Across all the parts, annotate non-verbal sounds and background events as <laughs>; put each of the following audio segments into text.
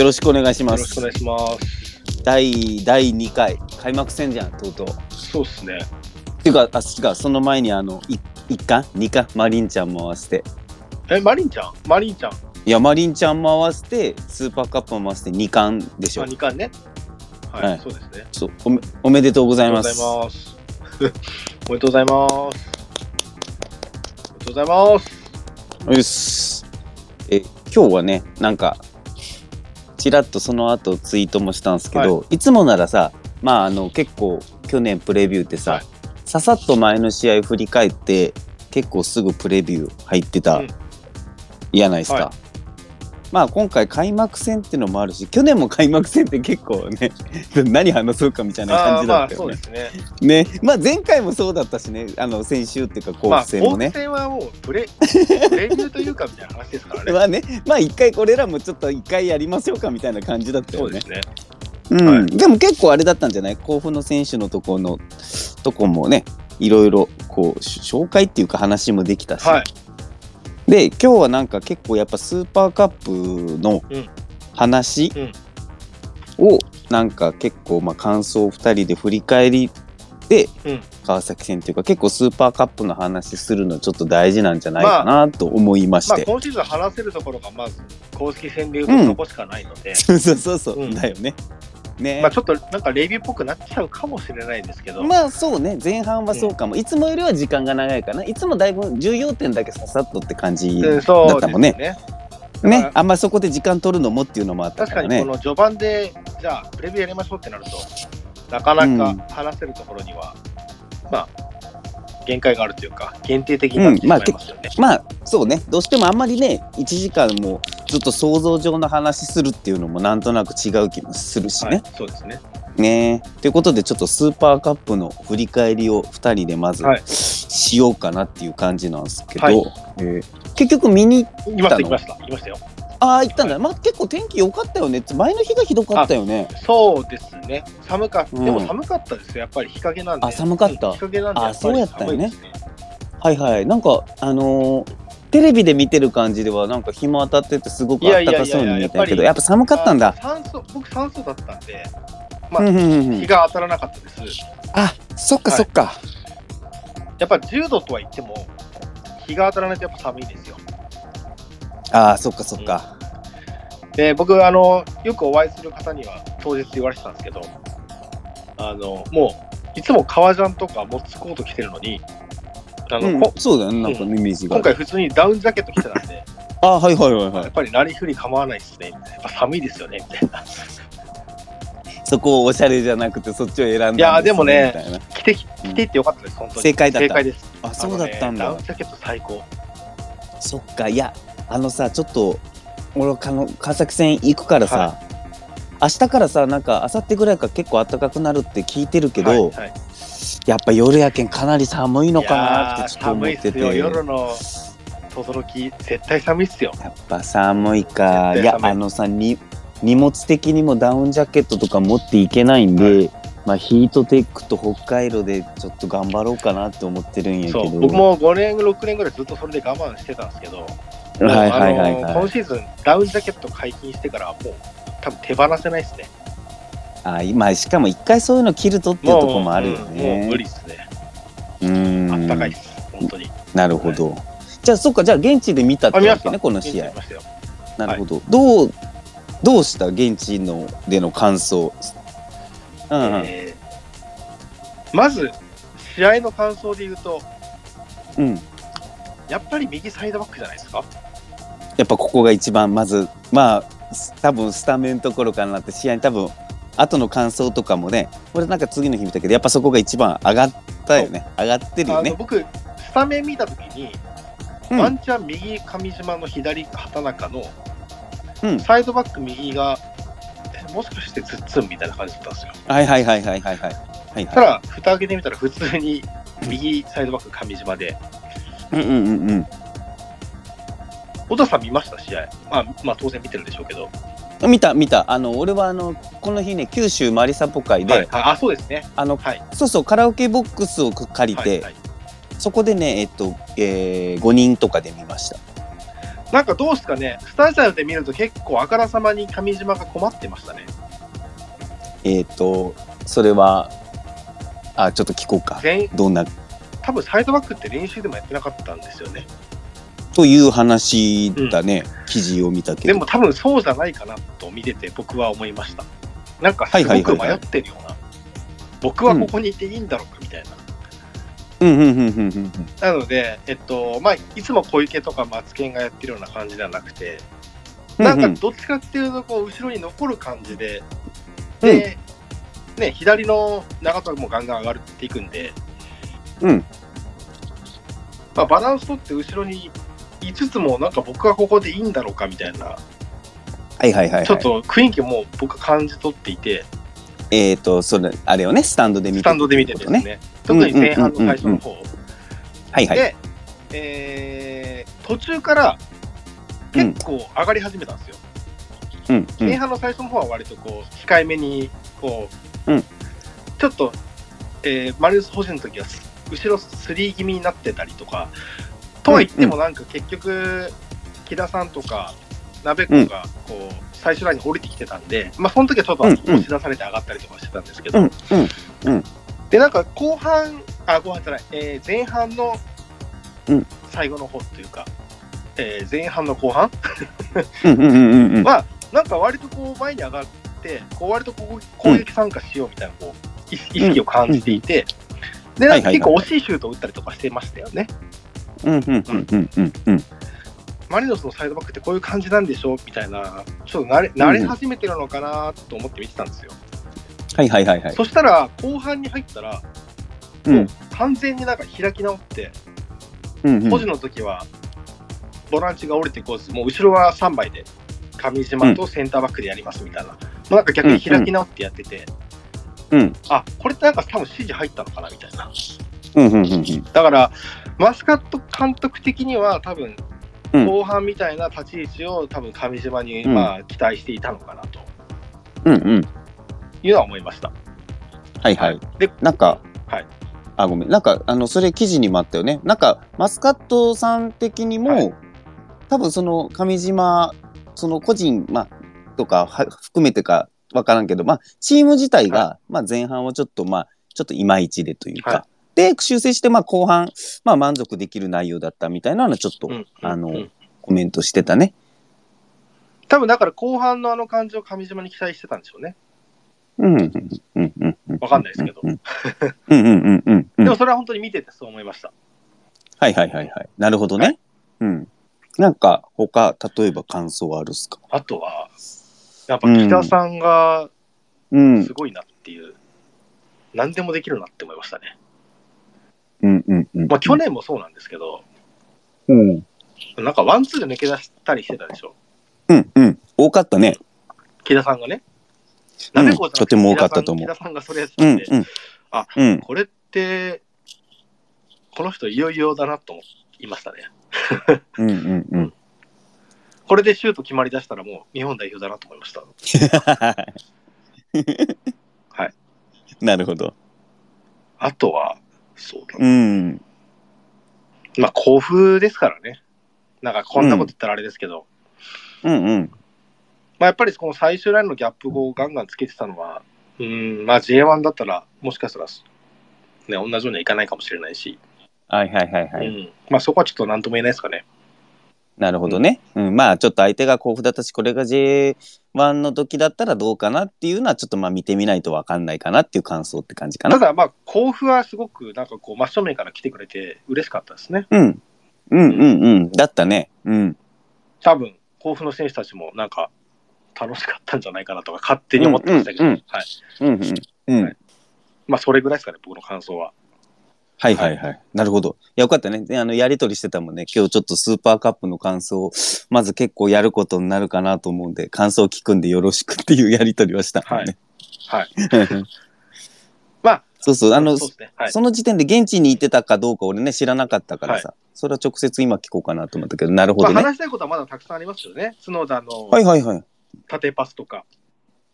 よろしくお願いしますよろしくお。願いします。第第2回開幕戦じゃんとうとう。そうっすね。っていうかあ違うその前にあのい一巻二巻マリンちゃんも合わせてえ、マリンちゃん？マリンちゃん。いやマリンちゃんも合わせてスーパーカップも合わせて2巻でしょあ、。2巻ね。はい、はいそうですね。そうおめおめでとうございまありがとす。うございます。<laughs> おめでとうございます。おめでとうございます。よし。え今日はねなんかちらっとその後ツイートもしたんですけど、い、つもならさまああの結構去年プレビューってさ、はい。ささっと前の試合振り返って結構すぐプレビュー入ってたうん。じゃないですか。はいまあ今回開幕戦っていうのもあるし去年も開幕戦って結構ね <laughs> 何話そうかみたいなあ感じだったよね。そうですね。ねまあ前回もそうだったしねあの先週っていうか後まあ、戦もね。本戦はもうプレ、<laughs> プレビューというかみたいな話ですからね。まあね、まあ一回これらもちょっと一回やりましょうかみたいな感じだったよねそうん、はいでも結構あれだったんじゃない？甲府の選手のとこのとこもね、いろいろこうし紹介っていうか話もできたし。はい。で今日はなんか結構やっぱスーパーカップのうん。話うん。をなんか結構まあ感想を2人で振り返りで、うん。川崎戦っていうか結構スーパーカップの話するのちょっと大事なんじゃないかなと思いましまあ、て。今シーズン話せるところがまず公式戦でいうとそこしかないので、<laughs> そうそうそうそう、うん。だよね。ね。まあちょっとなんかレビューっぽくなっちゃうかもしれないですけど、まあそうね。前半はそうかも、いつもよりは時間が長いかな。いつもだいぶ重要点だけささっとって感じうんだったもんね。ね。ね。あんまそこで時間取るのもっていうのもあった確かねからにこの序盤でじゃあプレビューやりましょうってなるとなかなか話せるところには、まあ限界があるというか限定的になってしまいますよね。まあそうねどうしてもあんまりね1時間もずっと想像上の話するっていうのもなんとなく違う気もするしね。はい、そうですね。ねということでちょっとスーパーカップの振り返りを2人でまずはいしようかなっていう感じなんですけど、はいえー結局見に行ったの？行きました行きましたよ。ああ行ったんだ、まあ結構天気良かったよね前の日がひどかったよね。そうですね。寒かった、うんでも寒かったですよ。やっぱり日陰なんで。あ寒かったうん日陰なんであやっぱりそうやったよね。はいはいなんかあのーテレビで見てる感じではなんか日も当たっててすごく暖かそうに見えたけどいやっぱ寒かったんだ。あ酸素僕酸素だったんで、まあうんうんうんうん日が当たらなかったです。あそっかはいそっか。やっぱ10度とは言っても日が当たらないとやっぱ寒いんですよ。ああそっかそっか。で僕あのよくお会いする方には当日言われてたんですけどあのもういつも革ジャンとかモッツコート着てるのにあの、うんこそうだよねなんかイメージが。今回普通にダウンジャケット着てたんで。<laughs> あはいはいはいはい。やっぱりなりふり構わないですねやっぱ寒いですよねみたいな。そこをおしゃれじゃなくてそっちを選んだんいやでもねみたいな。着てき着ていってよかったです本当に。正解だった。正解です。あそうだったんだ。あのねダウン。ジャケット最高。そっかいやあのさちょっと俺あの川崎線行くからさ、は明日からさなんか明後日ぐらいから結構暖かくなるって聞いてるけど、はいはい。やっぱ夜やけんかなり寒いのかなってちょっと思いってて夜の轟き絶対寒いっすよやっぱ寒いかいやあのさに荷物的にもダウンジャケットとか持っていけないんで、はいまあヒートテックと北海道でちょっと頑張ろうかなって思ってるんやけど。そう僕も5年6年ぐらいずっとそれで我慢してたんですけど。はいはいはい今シーズンダウンジャケット解禁してからはもう多分手放せないですね。あ今しかも一回そういうの着るとっていうところもあるようんもうね無理っすね。うーん。あったかいっす。本当に。なるほど、じゃあそっかじゃあ現地で見たってわけねこの試合。見ましたよ。なるほど、どうどうした？現地のでの感想うんうん、えーまず試合の感想で言うとうん。やっぱり右サイドバックじゃないですか？やっぱここが一番まずまあす多分スタメンところからなって試合に多分後の感想とかもね俺なんか次の日見たけどやっぱそこが一番上がったよね。上がってるよね。僕スタメン見た時に、うん。ワンチャン右上島の左畑中のうん。サイドバック右が、えもしかしてツッツンみたいな感じだったんですよ。はいはいはいはいはいはい。はいたはだ蓋開けてみたら普通に右サイドバック上島で。いうんうんうんうん。小田さん見ました？試合、まあ、まあ当然見てるでしょうけど、見た見た。あの俺はあのこの日ね九州マリサポ会で、はいはい。あそうですね。あのはい。そうそうカラオケボックスを借りて、はいはい。そこでねえっと、えー、5人とかで見ましたなんかどうですかね、スタジアムで見ると結構あからさまに上島が困ってましたね。えっ、と、それは、あ、ちょっと聞こうか。全どんな、多分サイドバックって練習でもやってなかったんですよね。という話だね、記事を見たけど。でも多分そうじゃないかなと見てて僕は思いました。なんかすごく迷ってるような。僕はここにいていいんだろうかみたいな。うんなので、えっと、まあ、いつも小池とかマツケンがやってるような感じではなくて、なんかどっちかっていうと、こう、後ろに残る感じで、で、ね、左の長友もガンガン上がっていくんで、うん。まあ、バランス取って後ろにいつつも、なんか僕はここでいいんだろうかみたいな、はいはいはい、はい。ちょっと雰囲気も僕感じ取っていて、えっ、と、それ、あれをね、スタンドで見てスタンドで見てですね、特に前半の最初の方。はいはい。で、えー途中から結構上がり始めたんですよ。うんうん前半の最初の方は割とこう控えめにこう、うんちょっと、えーマリノス保持の時はす後ろスリー気味になってたりとかとは言ってもなんか結局木田さんとか鍋子がこう最終ラインに降りてきてたんで、まあその時はちょっと押し出されて上がったりとかしてたんですけど、うんうんでなんか後半あ後半じゃない、えー前半のうん最後の方というか、えー前半の後半？うんうんうんうんうん。<laughs> はなんか割とこう前に上がってこう割とこう攻撃参加しようみたいなこう意意識を感じていて、でなんか結構惜しいシュートを打ったりとかしてましたよね。うんうんうんうんうんうん。マリノスのサイドバックってこういう感じなんでしょ？みたいなちょっと慣れ慣れ始めてるのかなと思って見てたんですよ。はいはいはいはい。そしたら後半に入ったらうん。完全になんか開き直ってうんうん。の時はボランチが降りてこずもう後ろは3枚で上島とセンターバックでやりますみたいな、もうなんか逆に開き直ってやってて、うん。あこれってなんか多分指示入ったのかなみたいな。うんうんうんうん。だからマスカット監督的には多分うん。後半みたいな立ち位置を多分上島にうん。まあ期待していたのかなと。うんうん。いうのは思いました。はいはい。でなんか、はいあ、ごめん。なんか、あの、それ記事にもあったよね。なんか、マスカットさん的にも、はい多分その上島、その個人、まあ、とかは含めてかわからんけど、まあ、チーム自体が、まあ、前半はちょっと、まあ、ちょっといまいちでというか、はで、修正して、まあ、後半、まあ、満足できる内容だったみたいなのは、ちょっと、うんあの、うんコメントしてたね。多分だから後半のあの感じを上島に期待してたんでしょうね。うん、うん、うん、うん。うんわかんないですけどうん、うん、うん、うん、でもそれは本当に見ててそう思いました。はいはいはいはい。なるほどね。うん。なんか、他、例えば感想あるっすか？あとは、やっぱ木田さんがうんす。ごいなっていう、何でもできるなって思いましたね。うんうんうん。まあ去年もそうなんですけど、うん。なんかワンツーで抜け出したりしてたでしょ。うんうん。多かったね。木田さんがね。うん鍋子じゃなくとても多かったと思うさんがそれやってて、うんうん。あうん。これって、この人いよいよだなと思いましたね。うんうん <laughs> うん。これでシュート決まりだしたらもう日本代表だなと思いました。<laughs> はい。なるほど。ああとは、そうだうな。ん。まあ、甲府ですからね。なんかこんなこと言ったらあれですけど、うんうん。まあ、やっぱりこの最終ラインのギャップをガンガンつけてたのは、うん、まあ J1 だったら、もしかしたら、ね、同じようにはいかないかもしれないし、はいはいはいはい。うん、まあそこはちょっと何とも言えないですかね。なるほどね。うん。まあ、ちょっと相手が甲府だったし、これが J1 の時だったらどうかなっていうのは、ちょっとまあ見てみないとわかんないかなっていう感想って感じかな。ただ、まあ、甲府はすごくなんかこう、真正面から来てくれて嬉しかったですね。うん。うんうんうん。だったね。うん。多分、甲府の選手たちもなんか楽しかったんじゃないかなとか勝手に思ってましたけど、うんはい。うんうん。うん。はいまあ、それぐらいですかね、僕の感想は。はいはいはい。なるほど。いや、よかったね。であの、やりとりしてたもんね。今日ちょっとスーパーカップの感想を、まず結構やることになるかなと思うんで、感想を聞くんでよろしくっていうやりとりはしたもんね。はい。<laughs> まあ、そうそう。あの、そね。はい。その時点で現地に行ってたかどうか俺ね、知らなかったからさ、それは直接今聞こうかなと思ったけど、なるほまあ、どね。話したいことはまだたくさんありますよね。角田のはいはいはい。縦パスとか、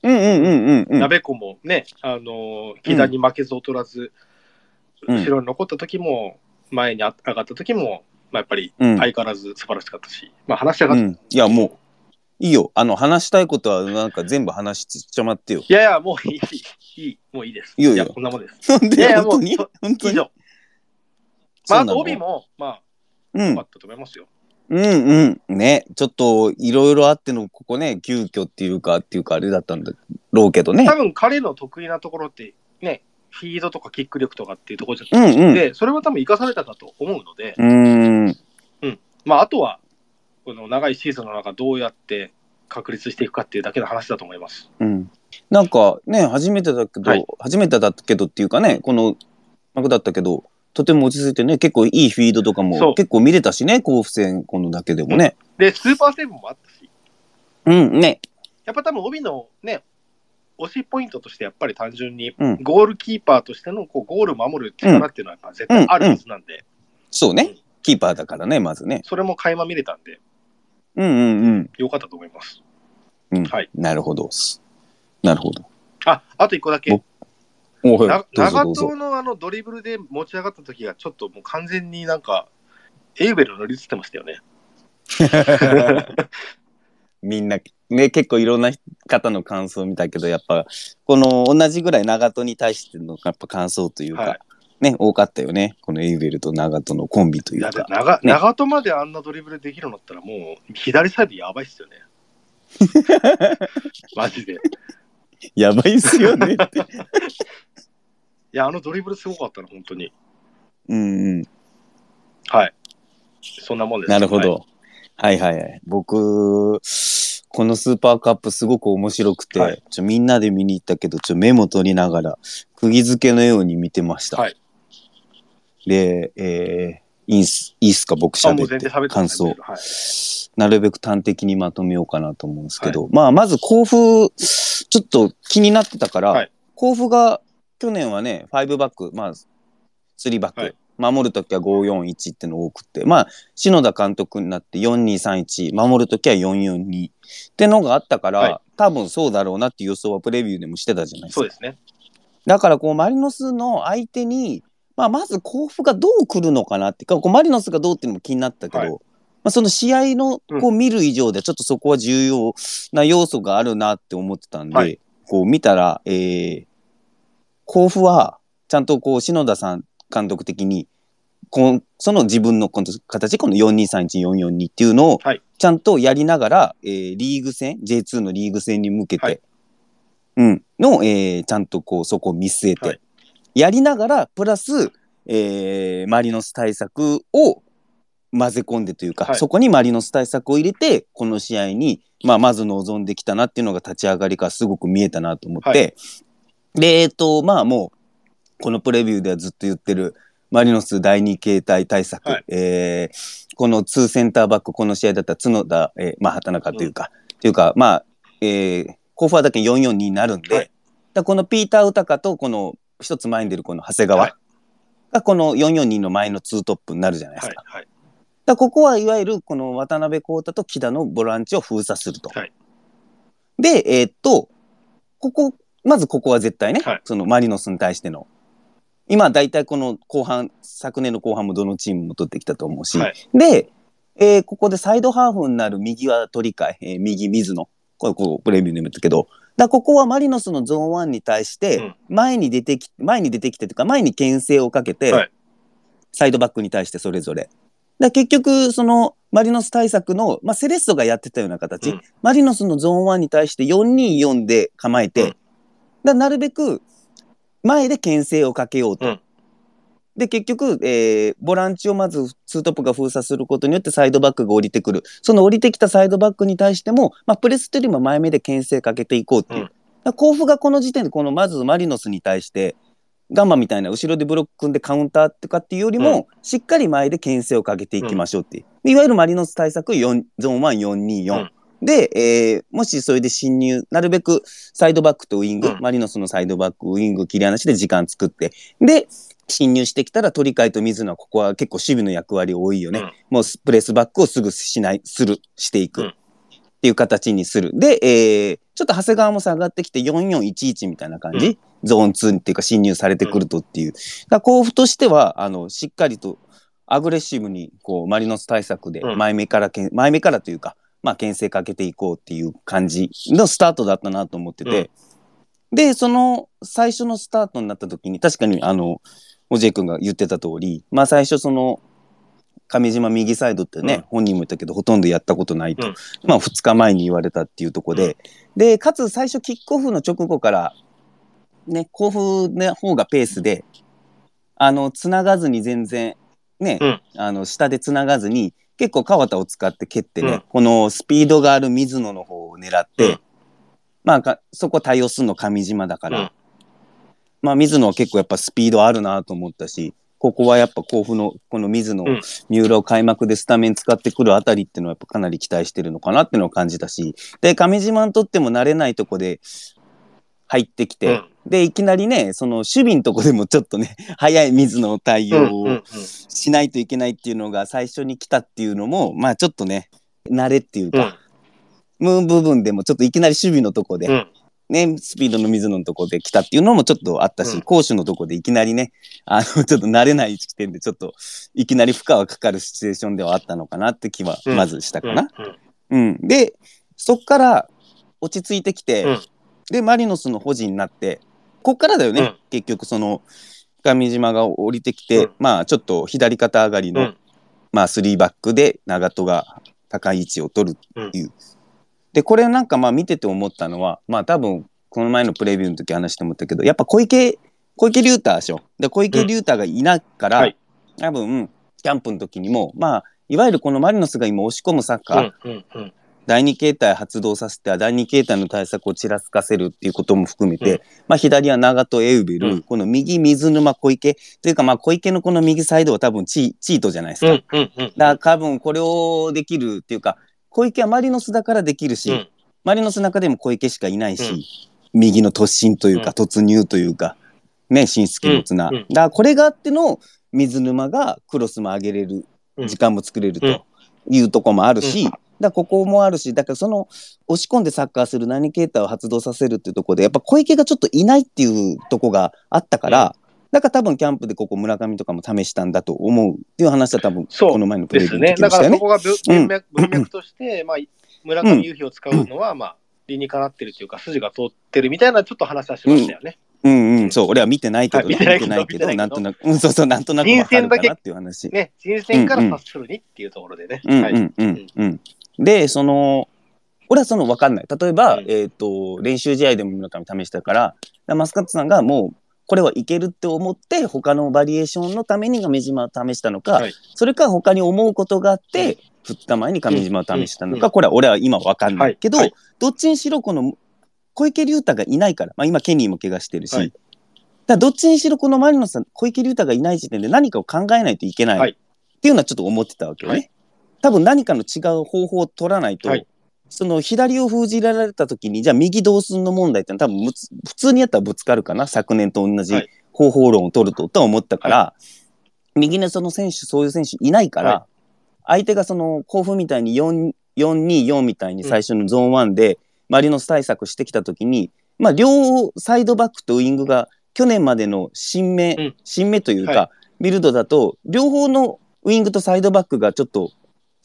うんうんうんうんうん。鍋子もね、あの、木田に負けず劣らず、うん後ろに残った時も、前に上がった時も、まあ、やっぱりうん。相変わらず素晴らしかったし、まあ、話し上がっうん。いや、もう、いいよ。あの、話したいことは、なんか全部話しちゃまってよ。いやいや、もういい、いい、もういいです。いいよいや、こんなもんです。でいやいや本当に？本当に？まあ、あと帯も、まあ、うん良か。ったと思いますよ。うんうん。ね。ちょっと、いろいろあっての、ここね、急遽っていうか、っていうか、あれだったんだろうけどね多。分彼の得意なところって、ね、フィードとかキック力とかっていうところじゃうんうん。で、それは多分生かされたかと思うので、うーん。まあ、あとは、この長いシーズンの中、どうやって確立していくかっていうだけの話だと思います。うん。なんかね、初めてだけど、はい初めてだったけどっていうかね、この幕だったけど、とても落ち着いてね、結構いいフィードとかそうも結構見れたしね、甲府戦、このだけでもね。で、スーパーセーブもあったし、うん、ね。やっぱ多分帯のね、推しポイントとしてやっぱり単純に、うんゴールキーパーとしてのこうゴール守る力っていうのはやっぱ絶対あるはずなんで、そうねうん。キーパーだからね、まずね。それも垣間見れたんで、うんうんうん。よかったと思います。うんはい。なるほど。なるほど。あ、あと一個だけ。長。友のあのドリブルで持ち上がった時がちょっともう完全になんか、エウベル乗り移ってましたよね。<laughs> みんな、ね、結構いろんな方の感想を見たけど、やっぱ、この同じぐらい長門に対してのやっぱ感想というか、はいね、多かったよね。このエイベルと長門のコンビといいうか。長ね長友まであんなドリブルできるのだったらもう左サイドやばいっすよね。<laughs> マジで。いやばいっすよねって。や、あのドリブルすごかったな、本当に。うんうん。はい。そんなもんです。なるほはいど。はい、はい、はい僕、このスーパーカップすごく面白くて、はいちょみんなで見に行ったけど、ちょメモ取りながら、釘付けのように見てました。はいで、えー、いいっす、いいっすか、僕あ、もう喋って全然喋って感想。はい。なるべく端的にまとめようかなと思うんですけど、まあ、まず甲府、ちょっと気になってたから、はい甲府が去年はね、5バック、まあ、3バック、はい。守るときは5-4-1っての多くて、まあ、篠田監督になって4-2-3-1、守るときは4-4-2ってのがあったから、はい。多分そうだろうなっていう予想はプレビューでもしてたじゃないですか。そうですね。だからこうマリノスの相手に、まあ、まず甲府がどう来るのかなってかこうマリノスがどうっていうのも気になったけど、はい。まあ、その試合のこう見る以上でちょっとそこは重要な要素があるなって思ってたんで、はい。こう見たら、えー甲府はちゃんとこう篠田さん監督的にこうその自分のこの形この42314442っていうのをはい。ちゃんとやりながら、えーリーグ戦 J2 のリーグ戦に向けて、はい。うん、の、えーちゃんとこうそこを見据えて、はい。やりながらプラス、えーマリノス対策を混ぜ込んでというか、はい。そこにマリノス対策を入れてこの試合に、まあ、まず臨んできたなっていうのが立ち上がりからすごく見えたなと思って、はいでえっ、とまあもうこのプレビューではずっと言ってるマリノス第二形態対策、はいえーこの2センターバックこの試合だったら角田、えーまあ、畑中というか、というかまあ、えー、甲府はだけ442になるんで、はいだこのピーター・ウタカとこの一つ前に出るこの長谷川はいがこの442の前のツートップになるじゃないですか。。はいはい。だここはいわゆるこの渡辺幸太と木田のボランチを封鎖すると。はいで、えーっと、ここ、まずここは絶対ね、はい。そのマリノスに対しての。今、大体この後半、昨年の後半もどのチームも取ってきたと思うし、はい。で、えーここでサイドハーフになる右は鳥海、えー右水野。これ、こう、プレビューでも言ったけど、だからここはマリノスのゾーン1に対してうん、前に出てき、前に出てきてというか、前に牽制をかけて、はい。サイドバックに対してそれぞれ。だから結局、そのマリノス対策の、まあ、セレッソがやってたような形、うん。マリノスのゾーン1に対して424で構えて、うんだなるべく前で牽制をかけようと。うん。で結局、えーボランチをまずツートップが封鎖することによってサイドバックが降りてくる。その降りてきたサイドバックに対しても、まあ、プレスというよりも前目で牽制かけていこうっていう、うん。甲府がこの時点でこのまずマリノスに対してガンマみたいな後ろでブロック組んでカウンターとかっていうよりも、しっかり前で牽制をかけていきましょうっていう、でいわゆるマリノス対策4ゾーン1424、うんで、えーもしそれで侵入なるべくサイドバックとウイング、うん。マリノスのサイドバックウイング切り離しで時間作ってで侵入してきたら鳥海と水野はここは結構守備の役割多いよね、うん。もうスプレスバックをすぐしないするしていく、うん。っていう形にする。で、えーちょっと長谷川も下がってきて4411みたいな感じ、うん。ゾーン2っていうか侵入されてくるとっていう、だ甲府としてはあのしっかりとアグレッシブにこうマリノス対策でうん。前目からけん、前目からというか、まあ、牽制かけていこうっていう感じのスタートだったなと思ってて、でその最初のスタートになった時に確かにあのおじい君が言ってた通りまあ最初その上島右サイドってね、うん。本人も言ったけどほとんどやったことないと、うん。まあ2日前に言われたっていうところで、でかつ最初キックオフの直後からね甲府の方がペースであの繋がずに全然ね、うん。あの下で繋がずに結構川田を使って蹴ってね、うん。このスピードがある水野の方を狙って、うん。まあかそこ対応するの上島だから、うん。まあ水野は結構やっぱスピードあるなと思ったしここはやっぱ甲府のこの水野、うん。三浦を開幕でスタメン使ってくるあたりっていうのはやっぱかなり期待してるのかなっていうのを感じたし。で上島にとっても慣れないとこで入ってきて、うんでいきなりねその守備のとこでもちょっとね <laughs> 早い水野の対応を、しないといけないっていうのが最初に来たっていうのもまあちょっとね慣れっていううん。か、ムーン部分でもちょっといきなり守備のとこで、うん。ねスピードの水野のとこで来たっていうのもちょっとあったし、うん。攻守のとこでいきなりねあのちょっと慣れない時点でちょっといきなり負荷はかかるシチュエーションではあったのかなって気はうんまずしたかな。うん。うん。でそっから落ち着いてきて、うん。でマリノスの保持になってこっからだよね、うん。結局その上島が降りてきて、うん。まあちょっと左肩上がりの、うん。まあ3バックで長門が高い位置を取るっていう。でこれなんかまあ見てて思ったのはまあ多分この前のプレビューの時話して思ったけどやっぱ小池小池龍太でしょ。で小池龍太がいないから、はい。多分キャンプの時にもまあいわゆるこのマリノスが今押し込むサッカー、第二形態発動させて第二形態の対策をちらつかせるっていうことも含めて、うん。まあ、左は長門エウベル、うん。この右水沼小池というかまあ小池のこの右サイドは多分チチートじゃないですか。うんうんうん。だから多分これをできるっていうか小池はマリノスだからできるし、うん。マリノスの中でも小池しかいないし、右の突進というか、うん。突入というかね新助の綱、だからこれがあっての水沼がクロスも上げれるうん。時間も作れるうん。というとこもあるし、うんだここもあるしだからその押し込んでサッカーする何形態を発動させるっていうところでやっぱ小池がちょっといないっていうとこがあったから、だから多分キャンプでここ村上とかも試したんだと思うっていう話は多分この前のプレーのすね。でしたよね。からそこがぶ文脈文脈として、まあ、村上夕日を使うのは、まあ、理にかなってるというか、筋が通ってるみたいなちょっと話はしましたよね。うん。うん、そう、俺は見てないけどね、はい見てないけど、なんとなく、うん、そうそう、なんとなくわかるかなっていう話。ね、人選から察するにっていうところでね。はい。うん。うん。うん。うん。で、その、俺はその分かんない。例えば、うん。えっ、と、練習試合でも村上試したから、だからマスカットさんがもう、これはいけるって思って、他のバリエーションのために上島を試したのか、はい。それか他に思うことがあって、2日前に上島を試したのか、うん。これは俺は今分かんないけど、はい。どっちにしろこの小池龍太がいないから、まあ、今ケニーも怪我してるし、はい。だどっちにしろこのマリノスさん小池龍太がいない時点で何かを考えないといけない、はい。っていうのはちょっと思ってたわけよね。はい多分何かの違う方法を取らないと、はい。その左を封じられた時にじゃあ右どうすんの問題って多分普通にやったらぶつかるかな。昨年と同じはい。方法論を取るととは思ったから、右のその選手そういう選手いないから、は相手がその甲府みたいに4 424みたいに最初のゾーン1でマリノス対策してきた時に、まあ、両サイドバックとウイングが去年までの新芽、うん。新芽というか、はビルドだと両方のウイングとサイドバックがちょっと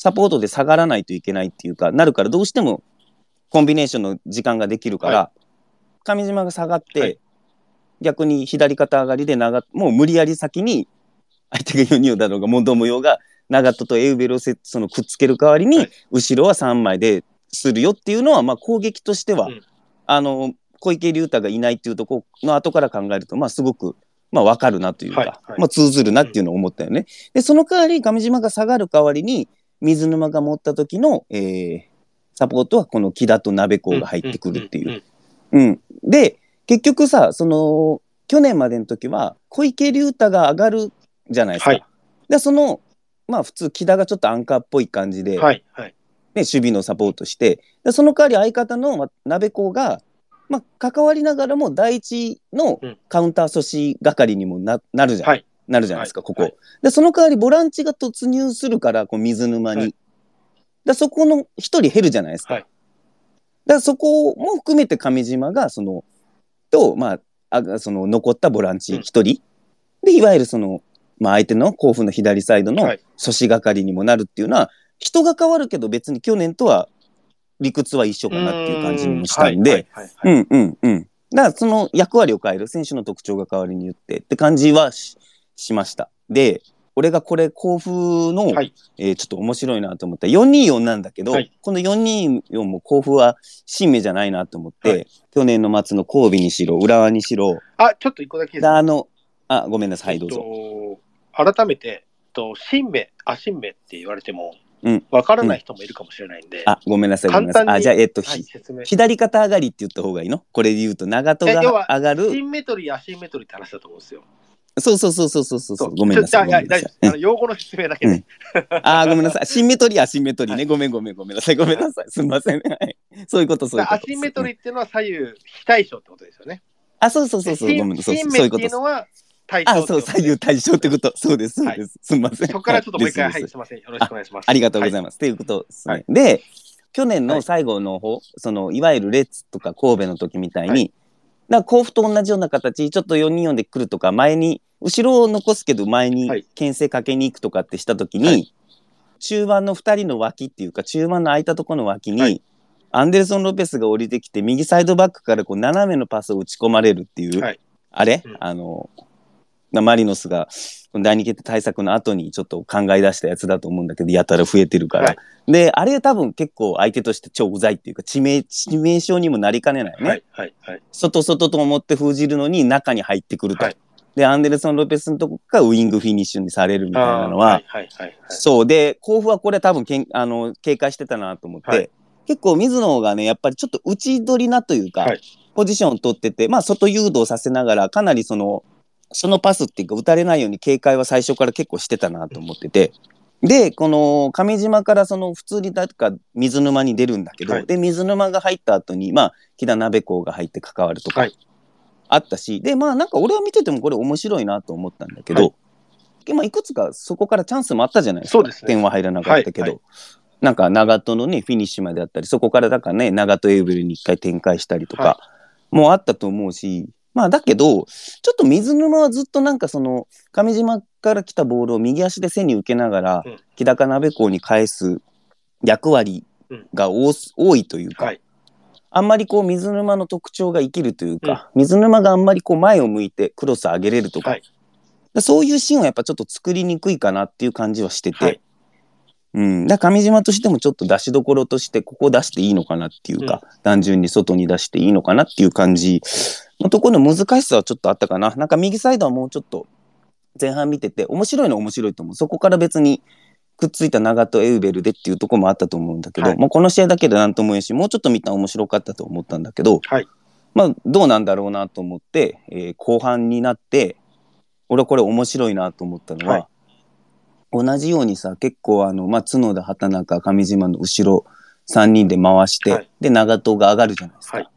サポートで下がらないといけないっていうかなるからどうしてもコンビネーションの時間ができるから、上島が下がって、はい。逆に左肩上がりで長もう無理やり先に相手が4人だろうがモンド模様が長門とエウベルをせそのくっつける代わりに、はい。後ろは3枚でするよっていうのは、まあ、攻撃としては、うん。あの小池龍太がいないっていうところの後から考えると、まあ、すごく、まあ、分かるなというか、はい。はい。まあ、通ずるなっていうのを思ったよね。でその代わり上島が下がる代わりに水沼が持った時の、えーサポートはこの木田と鍋子が入ってくるっていう。うん、で結局さその去年までの時は小池龍太が上がるじゃないですか。はい。でそのまあ普通木田がちょっとアンカーっぽい感じで、ねはいはい。守備のサポートしてでその代わり相方のま鍋子が、まあ、関わりながらも第一のうん。カウンター阻止係にもななるじゃん、はいなるじゃないですか、ここ。はい。でその代わりボランチが突入するからこう水沼に。はい。でそこの一人減るじゃないですか。はい。だそこも含めて上島がそのとまああその残ったボランチうん。一人、でいわゆるそのまあ、相手の甲府の左サイドのはい。阻止係にもなるっていうのは、人が変わるけど別に去年とは理屈は一緒かなっていう感じにもしたんで、はいはい。はい。はい。うんうんうん。だからその役割を変える選手の特徴が変わりによってって感じはししました。で、俺がこれ甲府の、はいえーちょっと面白いなと思った424なんだけど、はいこの424も甲府は新名じゃないなと思って、はい去年の末の神戸にしろ浦和にしろあ、ちょっと一個だけあのあごめんなさいどうぞ。えっと改めて、えっと、新名、あ、新名って言われてもうん、わからない人もいるかもしれないんで、あごめんなさいごめんなさい。あじゃあえっと。左肩上がりって言った方がいいの？これで言うと長門が上がるシンメトリー、アシンメトリーって話だと思うんですよ。そうそうそうそうそうそうそうごめんなさいあの用語の説明だけで。うんあーごめんなさい。<laughs> シンメトリー、アシンメトリーね。はいごめんごめんごめんなさい。ごめんなさい。すみません。はい。そういうこと、そういうこと。アシンメトリーっていうのは左右非対称ってことですよね。あ、そうそうそうそう。ごめんなさい。シンメってそういうのは対称あ、そう、左右対称ってこと。そうです、そうです。すみません。そこからちょっともう一回、はい、すすみません。よろしくお願いします。ありがとうございまます。っていうことですね。はいで、去年の最後の方、その、いわゆるレッズとか神戸の時みたいに、はいだから甲府と同じような形、ちょっと424で来るとか、前に、後ろを残すけど前にはい。牽制かけに行くとかってした時に、はい。中盤の2人の脇っていうか、中盤の空いたところの脇に、はい。アンデルソン・ロペスが降りてきて、右サイドバックからこう斜めのパスを打ち込まれるっていう、はい。あれ、うん。あの、マリノスが第二決定対策の後にちょっと考え出したやつだと思うんだけど、やたら増えてるから。はいで、あれ多分結構相手として超うざいっていうか、致命、致命傷にもなりかねないね。はい、はい、はい。外外と思って封じるのに中に入ってくると。はいで、アンデルソン・ロペスのとこがウイングフィニッシュにされるみたいなのは、はい、はい、はい。はいそうで、甲府はこれ多分けんあの警戒してたなと思って、はい結構水野がね、やっぱりちょっと打ち取りなというか、はいポジションを取ってて、まあ外誘導させながら、かなりその、そのパスっていうか打たれないように警戒は最初から結構してたなと思ってて、で、この上島からその普通にだか水沼に出るんだけど、はい。で、水沼が入った後に、まあ、木田鍋子が入って関わるとかはい。あったし、で、まあなんか俺は見ててもこれ面白いなと思ったんだけど、はい。でまあいくつかそこからチャンスもあったじゃないですか。そうですね。点は入らなかったけど、はいはなんか長門のね、フィニッシュまであったり、そこからだからね、長門エイブルに一回展開したりとか、はもうあったと思うし、まあだけど、ちょっと水沼はずっとなんかその、上島から来たボールを右足で背に受けながら、うん。木高鍋港に返す役割が多す多いというか、はい。あんまりこう水沼の特徴が生きるというか、水沼があんまりこう前を向いてクロス上げれるとか、はい。そういうシーンはやっぱちょっと作りにくいかなっていう感じはしてて、はい。うん、だから上島としてもちょっと出しどころとしてここ出していいのかなっていうか、単純に外に出していいのかなっていう感じのところの難しさはちょっとあったかな。なんか右サイドはもうちょっと前半見てて面白いのは面白いと思う。そこから別にくっついた長戸エウベルでっていうところもあったと思うんだけど、はいまあこの試合だけでなんとも言えんし、もうちょっと見たら面白かったと思ったんだけど、はいまあどうなんだろうなと思って、えー後半になって、俺はこれ面白いなと思ったのは、はい同じようにさ、結構あの、まあ角田、畑中、上島の後ろ3人で回して、はいで長戸が上がるじゃないですか。はい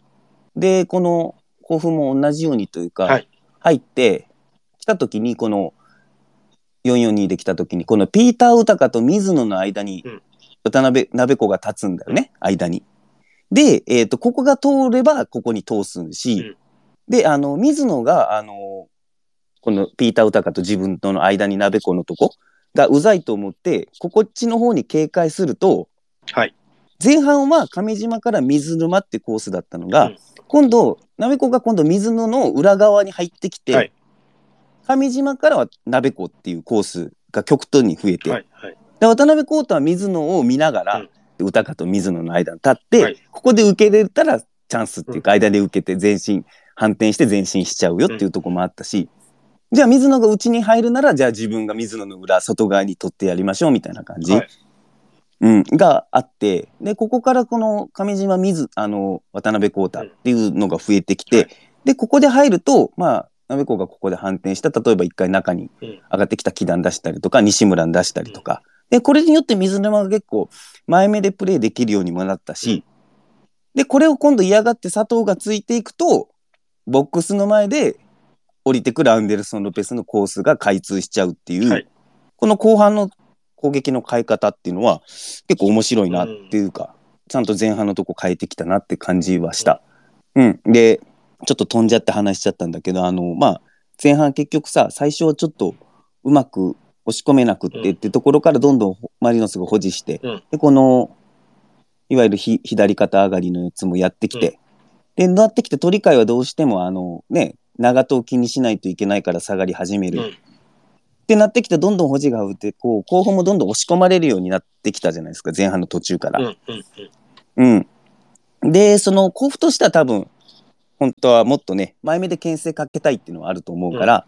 で、この甲府も同じようにというか、はい入って来た時にこの442で来た時にこのピーター・ウタカと水野の間にうん渡辺鍋子が立つんだよね、間に。で、えっとここが通ればここに通すし、うんであの水野があのこのピーター・ウタカと自分との間に鍋子のとこがうざいと思ってここっちの方に警戒するとはい。前半は上島から水沼ってコースだったのが、うん今度鍋子が今度水野の裏側に入ってきて、はい。上島からは鍋子っていうコースが極端に増えて、はい。はい。で渡辺浩太は水野を見ながら、歌かと水野の間に立って、はいここで受けれたらチャンスっていうか、間で受けて前進反転して前進しちゃうよっていうところもあったし、じゃあ水野が内に入るならじゃあ自分が水野の裏外側に取ってやりましょうみたいな感じ、はいうん、があってでここからこの上島水あの渡辺浩太っていうのが増えてきて、はい。でここで入るとまあ鍋子がここで反転した例えば一回中にうん。上がってきた木段出したりとか西村に出したりとか、でこれによって水沼が結構前目でプレーできるようにもなったし、でこれを今度嫌がって佐藤がついていくとボックスの前で降りてくるアンデルソン・ロペスのコースが開通しちゃうっていう、はい。この後半の攻撃の変え方っていうのは結構面白いなっていうか、ちゃんと前半のとこ変えてきたなって感じはした。うん、でちょっと飛んじゃって話しちゃったんだけどあのまあ前半結局さ最初はちょっとうまく押し込めなくってってところからどんどんマリノスが保持して、うん。でこのいわゆるひ左肩上がりのやつもやってきて、でなってきて鳥海はどうしてもあのね長戸を気にしないといけないから下がり始める、うんってなってきてどんどん保持が打ってこう後方もどんどん押し込まれるようになってきたじゃないですか前半の途中から。うんうんうんうん。で、その甲府としては多分、本当はもっとね、前目で牽制かけたいっていうのはあると思うから、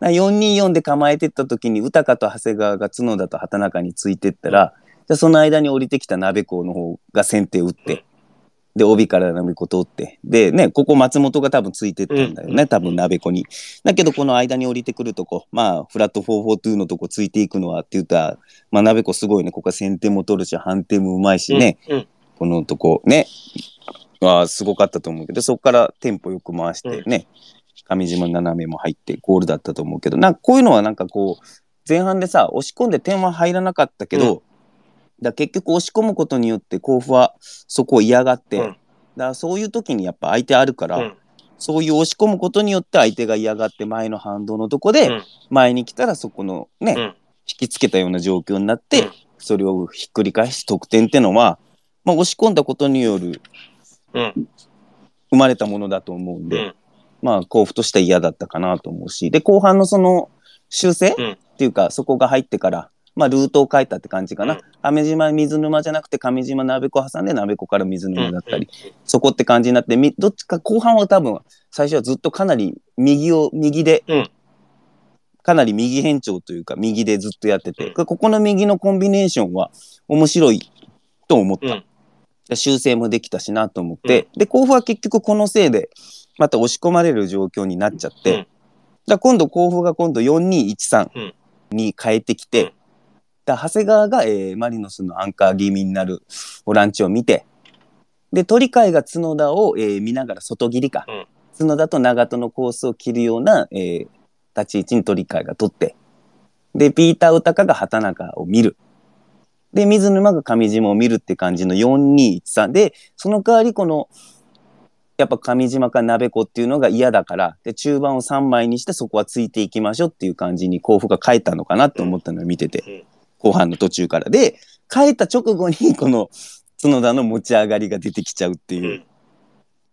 な424で構えてった時に、歌かと長谷川が角田と畑中についてったら、じゃあその間に降りてきた鍋子の方が先手打って、で、帯から鍋子通って、でね、ここ松本が多分ついてったんだよね、うん多分鍋子に。だけど、この間に降りてくるとこ、まあ、フラット442のとこついていくのはって言ったら、まあ、鍋子すごいね、ここは先手も取るし、判定もうまいしね、うんこのとこね、はすごかったと思うけど、そこからテンポよく回してね、上島斜めも入ってゴールだったと思うけど、なんかこういうのはなんかこう、前半でさ、押し込んで点は入らなかったけど、うんだ結局押し込むことによって甲府はそこを嫌がって、うん。だからそういう時にやっぱ相手あるから、うん。そういう押し込むことによって相手が嫌がって前の反動のとこでうん。前に来たらそこのね、うん。引きつけたような状況になって、うん。それをひっくり返し得点ってのは、まあ、押し込んだことによるうん。生まれたものだと思うんで、うん。まあ甲府としては嫌だったかなと思うしで後半のその修正、うん。っていうかそこが入ってから、まあ、ルートを変えたって感じかな、うん。亀島水沼じゃなくて上島鍋子挟んで鍋子から水うん沼だったり、そこって感じになってみどっちか後半は多分最初はずっとかなり右を右で、うん。かなり右変調というか右でずっとやってて、うん。ここの右のコンビネーションは面白いと思った、うん。修正もできたしなと思って、で甲府は結局このせいでまた押し込まれる状況になっちゃって、うん。だ今度甲府が今度4213うん。に変えてきて、うんだ長谷川が、えーマリノスのアンカー気味になるボランチを見てで鳥海が角田を、えー見ながら外切りか、うん。角田と長門のコースを切るような、えー立ち位置に鳥海が取って。でピーター・ウタカが畑中を見る。で水沼が上島を見るって感じの4213でその代わりこのやっぱ上島か鍋子っていうのが嫌だから。で中盤を3枚にしてそこはついていきましょうっていう感じに甲府が変えたのかなって思ったのを見てて、うん後半の途中からで変えた直後にこの角田の持ち上がりが出てきちゃうっていう、うん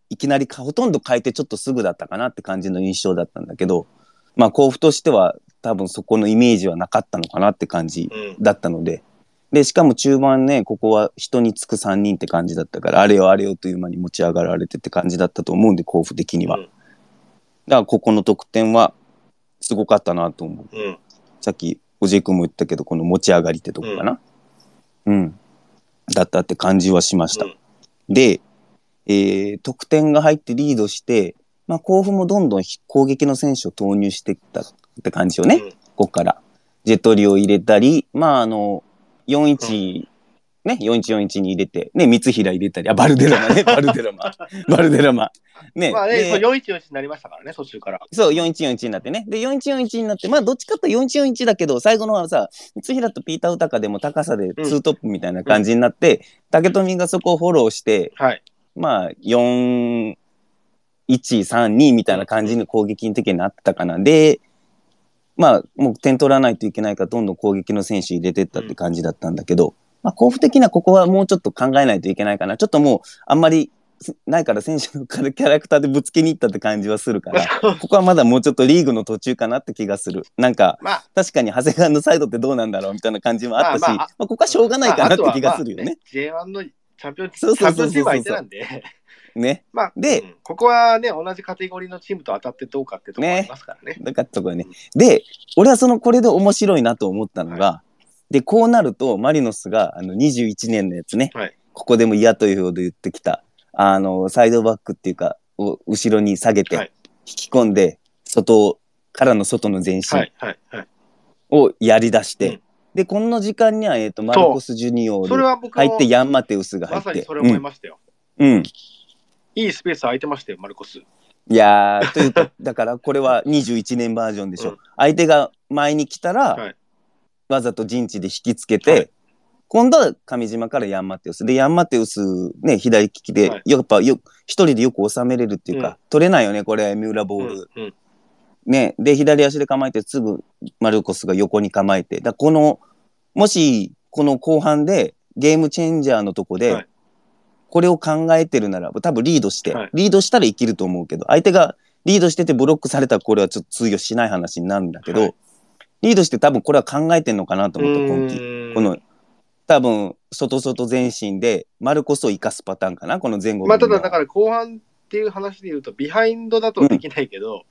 いきなりかほとんど変えてちょっとすぐだったかなって感じの印象だったんだけどまあ甲府としては多分そこのイメージはなかったのかなって感じうんだったので。で、しかも中盤ね、ここは人につく3人って感じだったから、あれよあれよという間に持ち上がられてって感じだったと思うんで、甲府的には。うんだから、ここの得点はすごかったなと思う。うんさっき、おじい君も言ったけど、この持ち上がりってとこかな。うん。だったって感じはしました。うんで、えー得点が入ってリードして、まあ、甲府もどんどん攻撃の選手を投入していったって感じよね。うんここから。ジェトリを入れたり、まあ、あの、41、ね、4141に入れて、ね、三平入れたり、あ、バルデラマね、<laughs> バルデラマ。バルデラマ。ね、まあね、でそう414になりましたからね、途中から。そう、4141になってね。で、4141になって、まあ、どっちかというと4141だけど、最後のはさ、三平とピーター・ウタカでも高さでツートップみたいな感じになって、竹富がそこをフォローして、はい。まあ、4、1、3、2みたいな感じの攻撃的になったかな。で、まあ、もう点取らないといけないから、どんどん攻撃の選手入れてったって感じだったんだけど、まあ、甲府的にはここはもうちょっと考えないといけないかな。ちょっともう、あんまりないから選手のキャラクターでぶつけに行ったって感じはするから、<laughs> ここはまだもうちょっとリーグの途中かなって気がする。なんか、まあ、確かに長谷川のサイドってどうなんだろうみたいな感じもあったし、まあまあまあここはしょうがないかなって気がするよまあね。まあ J1 のチャンピオンチーム相手なんで、ね。まあ、でうんここはね、同じカテゴリーのチームと当たってどうかってところありますからね。だからところね。で、俺はそのこれで面白いなと思ったのが、で、こうなるとマリノスがあの21年のやつね、はいここでも嫌というほど言ってきた、あの、サイドバックっていうか、を後ろに下げて、はい引き込んで、外からの外の前進はい、はい、はい。をやり出して、うんで、この時間には、えっ、と、マルコス・ジュニオールそれは僕も入って、ヤン・マテウスが入って。まさにそれ思いましたよ。うん。うんいいスペース空いてましたよ、マルコス。いやー、というか、だからこれは21年バージョンでしょ。うん相手が前に来たら、はいわざと陣地で引きつけて、はい。今度は上島からヤンマテウス。で、ヤンマテウス、ね、左利きで、はい。やっぱよ、一人でよく収めれるっていうか、うん。取れないよね、これ、三浦ボール。うんうん。ね、で、左足で構えて、すぐマルコスが横に構えて、だこの、もし、この後半で、ゲームチェンジャーのとこで、はい。これを考えてるならば、多分リードして、はい。リードしたら生きると思うけど、相手がリードしててブロックされたらこれはちょっと通用しない話になるんだけど、はいリードして多分これは考えてんのかなと思った、今季。季この、多分、外外前進で、マルコスを生かすパターンかな、この前後まあ、ただだから後半っていう話で言うと、ビハインドだとできないけど、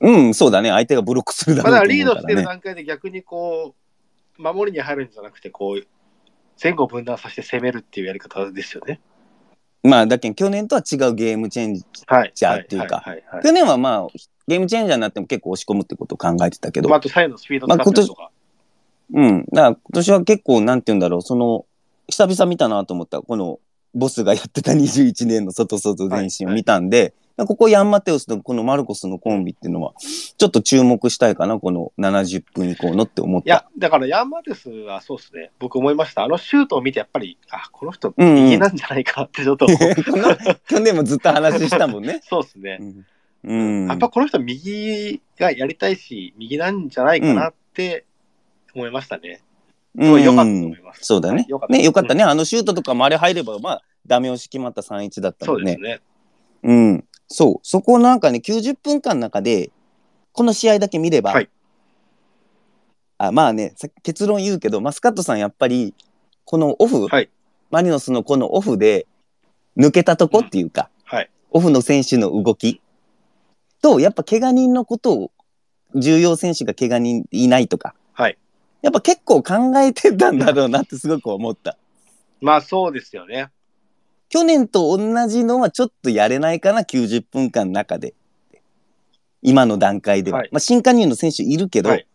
うん、そうだね。相手がブロックするだまあ、ろうとだからリードしてる。段階で逆にこう、守りに入るんじゃなくて、こう、前後分断させて攻めるっていうやり方ですよね。まあ、だけど去年とは違うゲームチェンジ。はい。じゃあってい。うか去年はまあ、ゲームチェンジャーになっても結構押し込むってことを考えてたけど、まあ、あと左右のスピードとか。うん。だから今年は結構、なんて言うんだろう、その、久々見たなと思った、この、ボスがやってた21年の外外前進を見たんで、ここヤンマテウスとこのマルコスのコンビっていうのは、ちょっと注目したいかな、この70分以降のって思った。いや、だからヤンマテスはそうですね。僕思いました。あのシュートを見て、やっぱり、あ、この人、うんうん右なんじゃないかってちょっと、こ <laughs> の去年もずっと話したもんね。<laughs> そうですね。うん。やっぱこの人、右がやりたいし、右なんじゃないかなって思いましたね。うん良かったと思いますそうだねはい良か。ったね、よかったね。あのシュートとかもあれ入れば、まあ、ダメ押し決まった3-1だったもねそうんです。ね。うん。そう。そこなんかね、90分間の中で、この試合だけ見れば、はいあまあね、さ結論言うけど、マスカットさんやっぱり、このオフ、はいマリノスのこのオフで、抜けたとこっていうか、はい。オフの選手の動きと、やっぱ怪我人のことを、重要選手が怪我人いないとか、はい。やっぱ結構考えてたんだろうなってすごく思った。<laughs> まあそうですよね。去年と同じのはちょっとやれないかな、90分間の中で。今の段階では。はいまあ、新加入の選手いるけど、はい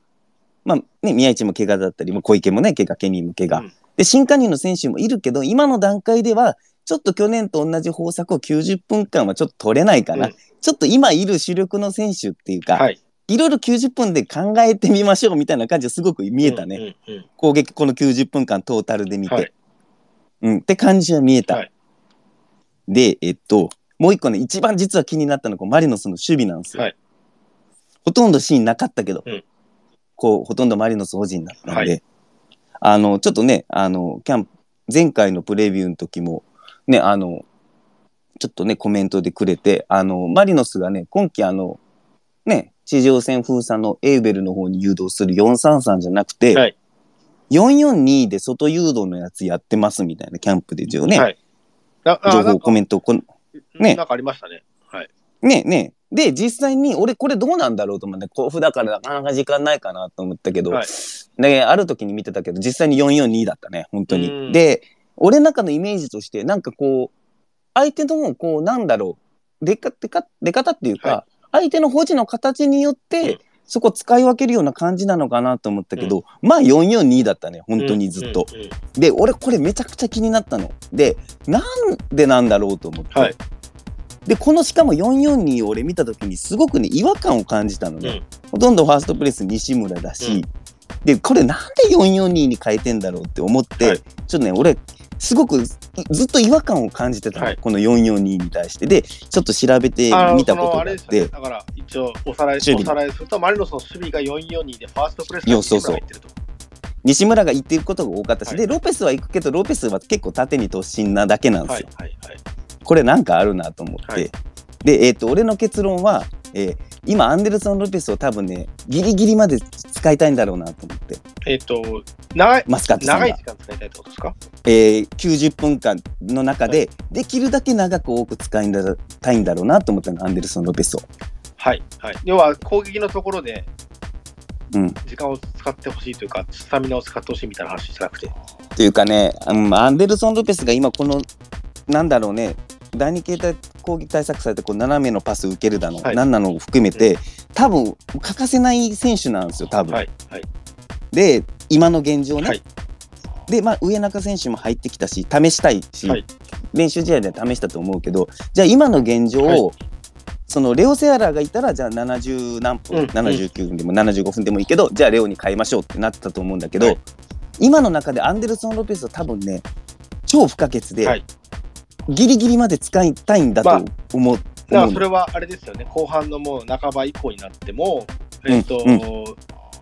まあね、宮市も怪我だったり、まあ小池もね、怪我、ケニーも怪我、うんで、新加入の選手もいるけど、今の段階では、ちょっと去年と同じ方策を90分間はちょっと取れないかな。うんちょっと今いる主力の選手っていうか、はい。いろいろ90分で考えてみましょうみたいな感じですごく見えたね。うんうんうん攻撃この90分間トータルで見て。はいうん、って感じは見えた。はいで、えっと、もう一個ね、一番実は気になったのがマリノスの守備なんですよ。はいほとんどシーンなかったけど、うんこう、ほとんどマリノス保持になったんで、はいあの、ちょっとね、あの、キャンプ、前回のプレビューの時も、ね、あの、ちょっとね、コメントでくれて、あの、マリノスがね、今季あの、ね、地上戦封鎖のエウベルの方に誘導する433じゃなくて、はい。442で外誘導のやつやってますみたいなキャンプで一応ね、はい。情報コメントこんね。なんかありましたね。はい。ねねで実際に俺これどうなんだろうと思って甲府だからなかなか時間ないかなと思ったけど、はい。である時に見てたけど実際に442だったね本当に。うん。で俺の中のイメージとしてなんかこう相手のこうなんだろう出か出か出方っていうか、は相手の保持の形によって、うん。そこ使い分けるような感じなのかなと思ったけど、まあ442だったね本当にずっと。うんうんうん。で俺これめちゃくちゃ気になったの。でなんでなんだろうと思って。はい。でこのしかも442を俺見た時にすごくね違和感を感じたのね、ほとんどファーストプレス西村だし、でこれなんで442に変えてんだろうって思って、はい。ちょっとね俺すごくずずっと違和感を感じてたの、はい。この442に対して。でちょっと調べてみたことがあっそのあれですよね。てだから一応おさらいおさらいするとマリノスの守備が442でファーストプレスがいやそう。そう入ってると。西村が言ってることが多かったし、はい。でロペスは行くけどロペスは結構縦に突進なだけなんですよ。これなんかあるなと思って、はい。で、えっと俺の結論は、えー今アンデルソン・ロペスを多分ねギリギリまで使いたいんだろうなと思ってえっ、と長いマスカット長い時間使いたいってことですか？えー90分間の中で、できるだけ長く多く使いたいんだろうなと思ったのアンデルソン・ロペスを。はいはい。要は攻撃のところでうん、時間を使ってほしいというか、スタミナを使ってほしいみたいな話じゃなくて。というかね、うんアンデルソン・ロペスが今このなんだろうね第二形態攻撃対策されてこう斜めのパス受けるだの、はい。何なのを含めて多分欠かせない選手なんですよ多分。はいはい。で今の現状ね、はい。でまあ上中選手も入ってきたし試したいし、はい。練習試合では試したと思うけどじゃあ今の現状を、はい。そのレオ・セアラーがいたらじゃあ70何分、うん79分でも75分でもいいけどじゃあレオに変えましょうってなってたと思うんだけど、はい。今の中でアンデルソン・ロペスは多分ね超不可欠で、はいギリギリまで使いたいんだと思っだからそれはあれですよね、後半のもう半ば以降になっても、えっ、と、うん。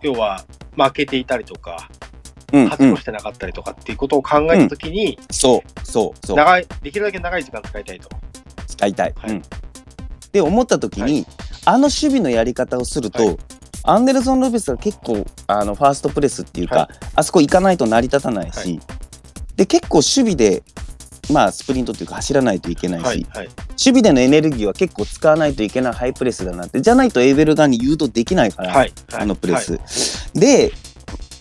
要は負けていたりとか、うんうん。勝ち越してなかったりとかっていうことを考えたときに、そうそうそう。長い、できるだけ長い時間使いたいと。使いたい。はい。うん。で思った時に、はい。あの守備のやり方をすると、はい。アンデルソン・ロペスが結構あのファーストプレスっていうか、はあそこ行かないと成り立たないし、はい。で結構守備で、まあ、スプリントっていうか走らないといけないし、はい、はい。守備でのエネルギーは結構使わないといけないハイプレスだなってじゃないとエーベル側に誘導できないから、はい。あのプレス。はいで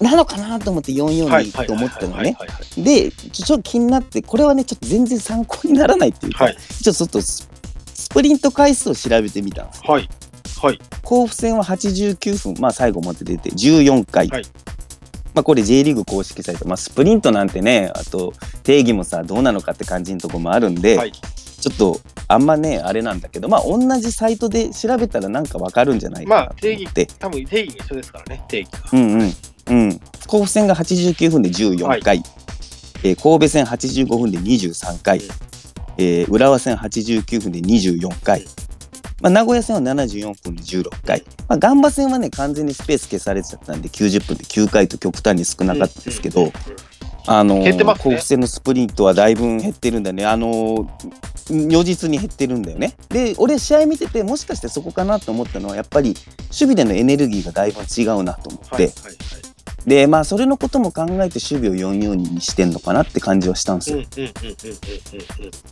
なのかなと思って442、はい。と思ったのね。はいはいはいでちょっと気になってこれはねちょっと全然参考にならないっていうか、はい。ちょっとスプリント回数を調べてみたんです。はい。はい。甲府戦は89分、まあ最後まで出て14回。はいまあこれ J リーグ公式サイト、まあスプリントなんてね、あと定義もさ、どうなのかって感じのとこもあるんで、はい。ちょっとあんまね、あれなんだけど、まあ同じサイトで調べたらなんかわかるんじゃないかなと思って。多分定義が一緒ですからね、定義が。うんうん。うん。甲府戦が89分で14回。えー神戸戦85分で23回。うんえー浦和戦89分で24回うん。まあ、名古屋戦は74分で16回。まあ、ガンバ戦はね、完全にスペース消されちゃったんで、90分で9回と極端に少なかったですけど、うんうんうんあのー減ってますね甲府戦のスプリントはだいぶ減ってるんだね。あのー如実に減ってるんだよね。で、俺試合見てて、もしかしてそこかなと思ったのは、やっぱり守備でのエネルギーがだいぶ違うなと思って、はい。はい。で、まあ、それのことも考えて守備を4-4にしてんのかなって感じはしたんですうんよ。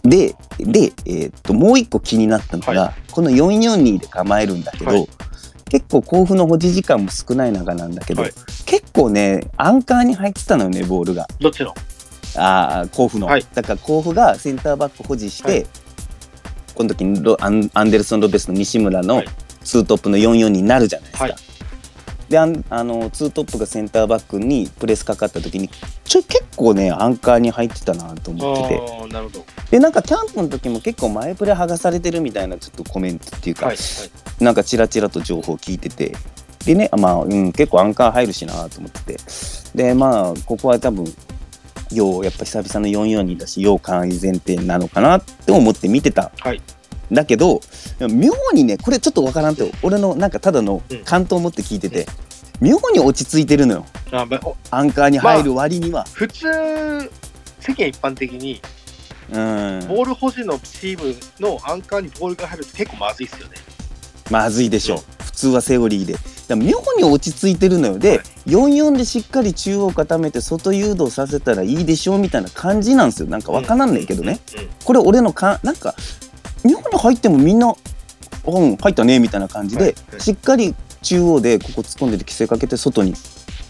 で、で、えーっと、もう一個気になったのが、はこの4-4-2で構えるんだけど、はい。結構甲府の保持時間も少ない中なんだけど、はい。結構ね、アンカーに入ってたのよね、ボールが。どっちの？あー甲府の、はい。だから甲府がセンターバック保持して、はい。この時にロアンアンデルソン・ロペスの西村のはい。ツートップの4-4になるじゃないですか。はいであのツートップがセンターバックにプレスかかった時にちょ結構ねアンカーに入ってたなと思っててなるほど。でなんかキャンプの時も結構前プレ剥がされてるみたいなちょっとコメントっていうか、はい。はい。なんかチラチラと情報聞いててでねまあ、うん、結構アンカー入るしなと思っててでまあここは多分要やっぱ久々の442だし要簡易前提なのかなって思って見てた、はいだけど妙にねこれちょっとわからんって俺のなんかただのうん。感動を持って聞いてて、妙に落ち着いてるのよ。あまあおアンカーに入る割には、普通、世間一般的に、うん。ボール保持のチームのアンカーにボールが入ると結構まずいですよね。まずいでしょ、う。ん。普通はセオリーで。妙に落ち着いてるのよ。で、はい。44でしっかり中央固めて外誘導させたらいいでしょうみたいな感じなんですよ。なんかわからんねんけどね、うん。うん。これ俺のかなんか妙に入ってもみんな「うん入ったね」みたいな感じで、しっかり中央でここ突っ込んでて規制かけて外に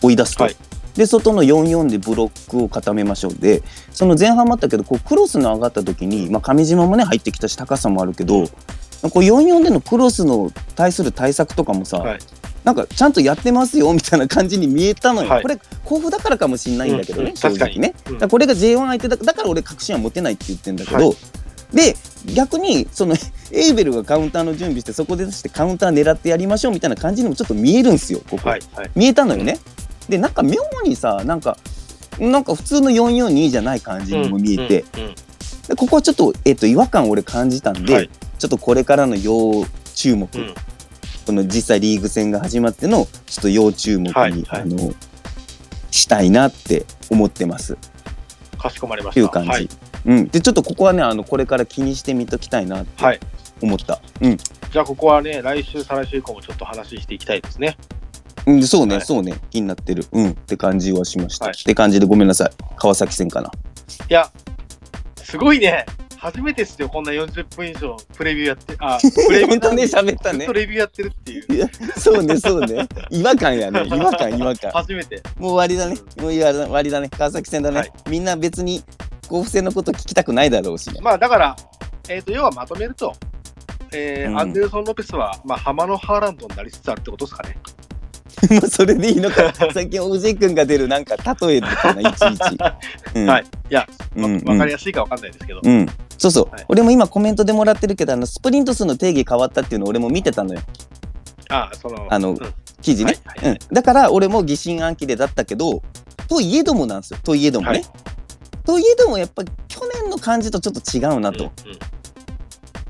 追い出すと。はい。で外の44でブロックを固めましょうでその前半もあったけどこうクロスの上がった時に、まあ、上島もね入ってきたし高さもあるけど、こう44でのクロスの対する対策とかもさ、はい。なんかちゃんとやってますよみたいな感じに見えたのよ、はい。これ甲府だからかもしれないんだけどね、うんうん正直ね、うんこれが J1 相手だ。だから俺確信は持てないって言ってんだけど、はい。で逆にその <laughs> エイベルがカウンターの準備してそこで出してカウンター狙ってやりましょうみたいな感じにもちょっと見えるんですよここ、はい。はい。見えたのよね。でなんか妙にさなんかなんか普通の442じゃない感じにも見えて、うんうんでここはちょっと,、えっと違和感を俺感じたんで、はい。ちょっとこれからの要注目、うん。この実際リーグ戦が始まってのちょっと要注目に、はいはい。あのしたいなって思ってます。っかしこまりましてた。いう感じ、はい。うん、でちょっとここはねあのこれから気にしてみときたいなってはい。思った、うん。じゃあ、ここはね、来週、再来週以降もちょっと話していきたいですね。うん、そうね、はい。そうね。気になってる。うん。って感じはしました、はい。って感じでごめんなさい。川崎戦かな。いや、すごいね。初めてですよ、こんな40分以上プレビューやって、あ、<laughs> プレビュー本当ね喋ったね。ずっとレビューやってるっていう。そうねそうね。違和感やね。<laughs> 違和感違和感。初めて。もう終わりだね。もう終わりだね。川崎戦だね、はい。みんな別に甲府戦のこと聞きたくないだろうしね。まあだから、えー、と要はまとめると、えーうん。アンデルソン・ロペスは、まあ、浜のハーランドになりつつあるってことですかね。<laughs> もうそれでいいのか。<laughs> 最近おじい君が出るなんか例えみたいないちいち、うん、はい。いや、わうん。わかりやすいかわかんないですけど、うん。そうそう、はい。俺も今コメントでもらってるけどあのスプリント数の定義変わったっていうの俺も見てたのよ。あその、あのうん。記事ね、はい。はい。うん、だから俺も疑心暗鬼でだったけどといえどもなんですよ。といえどもね、はいといえどもやっぱ去年の感じとちょっと違うなと、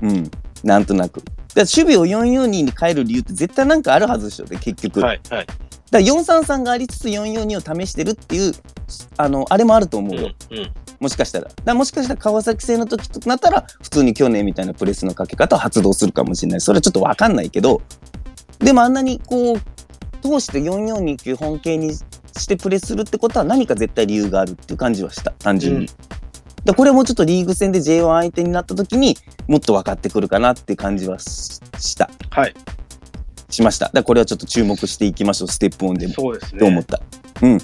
うんうんうんなんとなく。だ守備を442に変える理由って絶対なんかあるはずでしょ、で結局。はいはい。だから433がありつつ442を試してるっていう、あの、あれもあると思ううんよ。うん。もしかしたら。だもしかしたら川崎戦の時となったら、普通に去年みたいなプレスのかけ方を発動するかもしれない。それはちょっとわかんないけど、でもあんなにこう、通して442球本形にしてプレスするってことは何か絶対理由があるっていう感じはした。単純に。うんでこれもちょっとリーグ戦で J1 相手になった時にもっと分かってくるかなっていう感じはしした。はい。しました。だこれはちょっと注目していきましょう。ステップオンでも。そうですね。と思った。うん。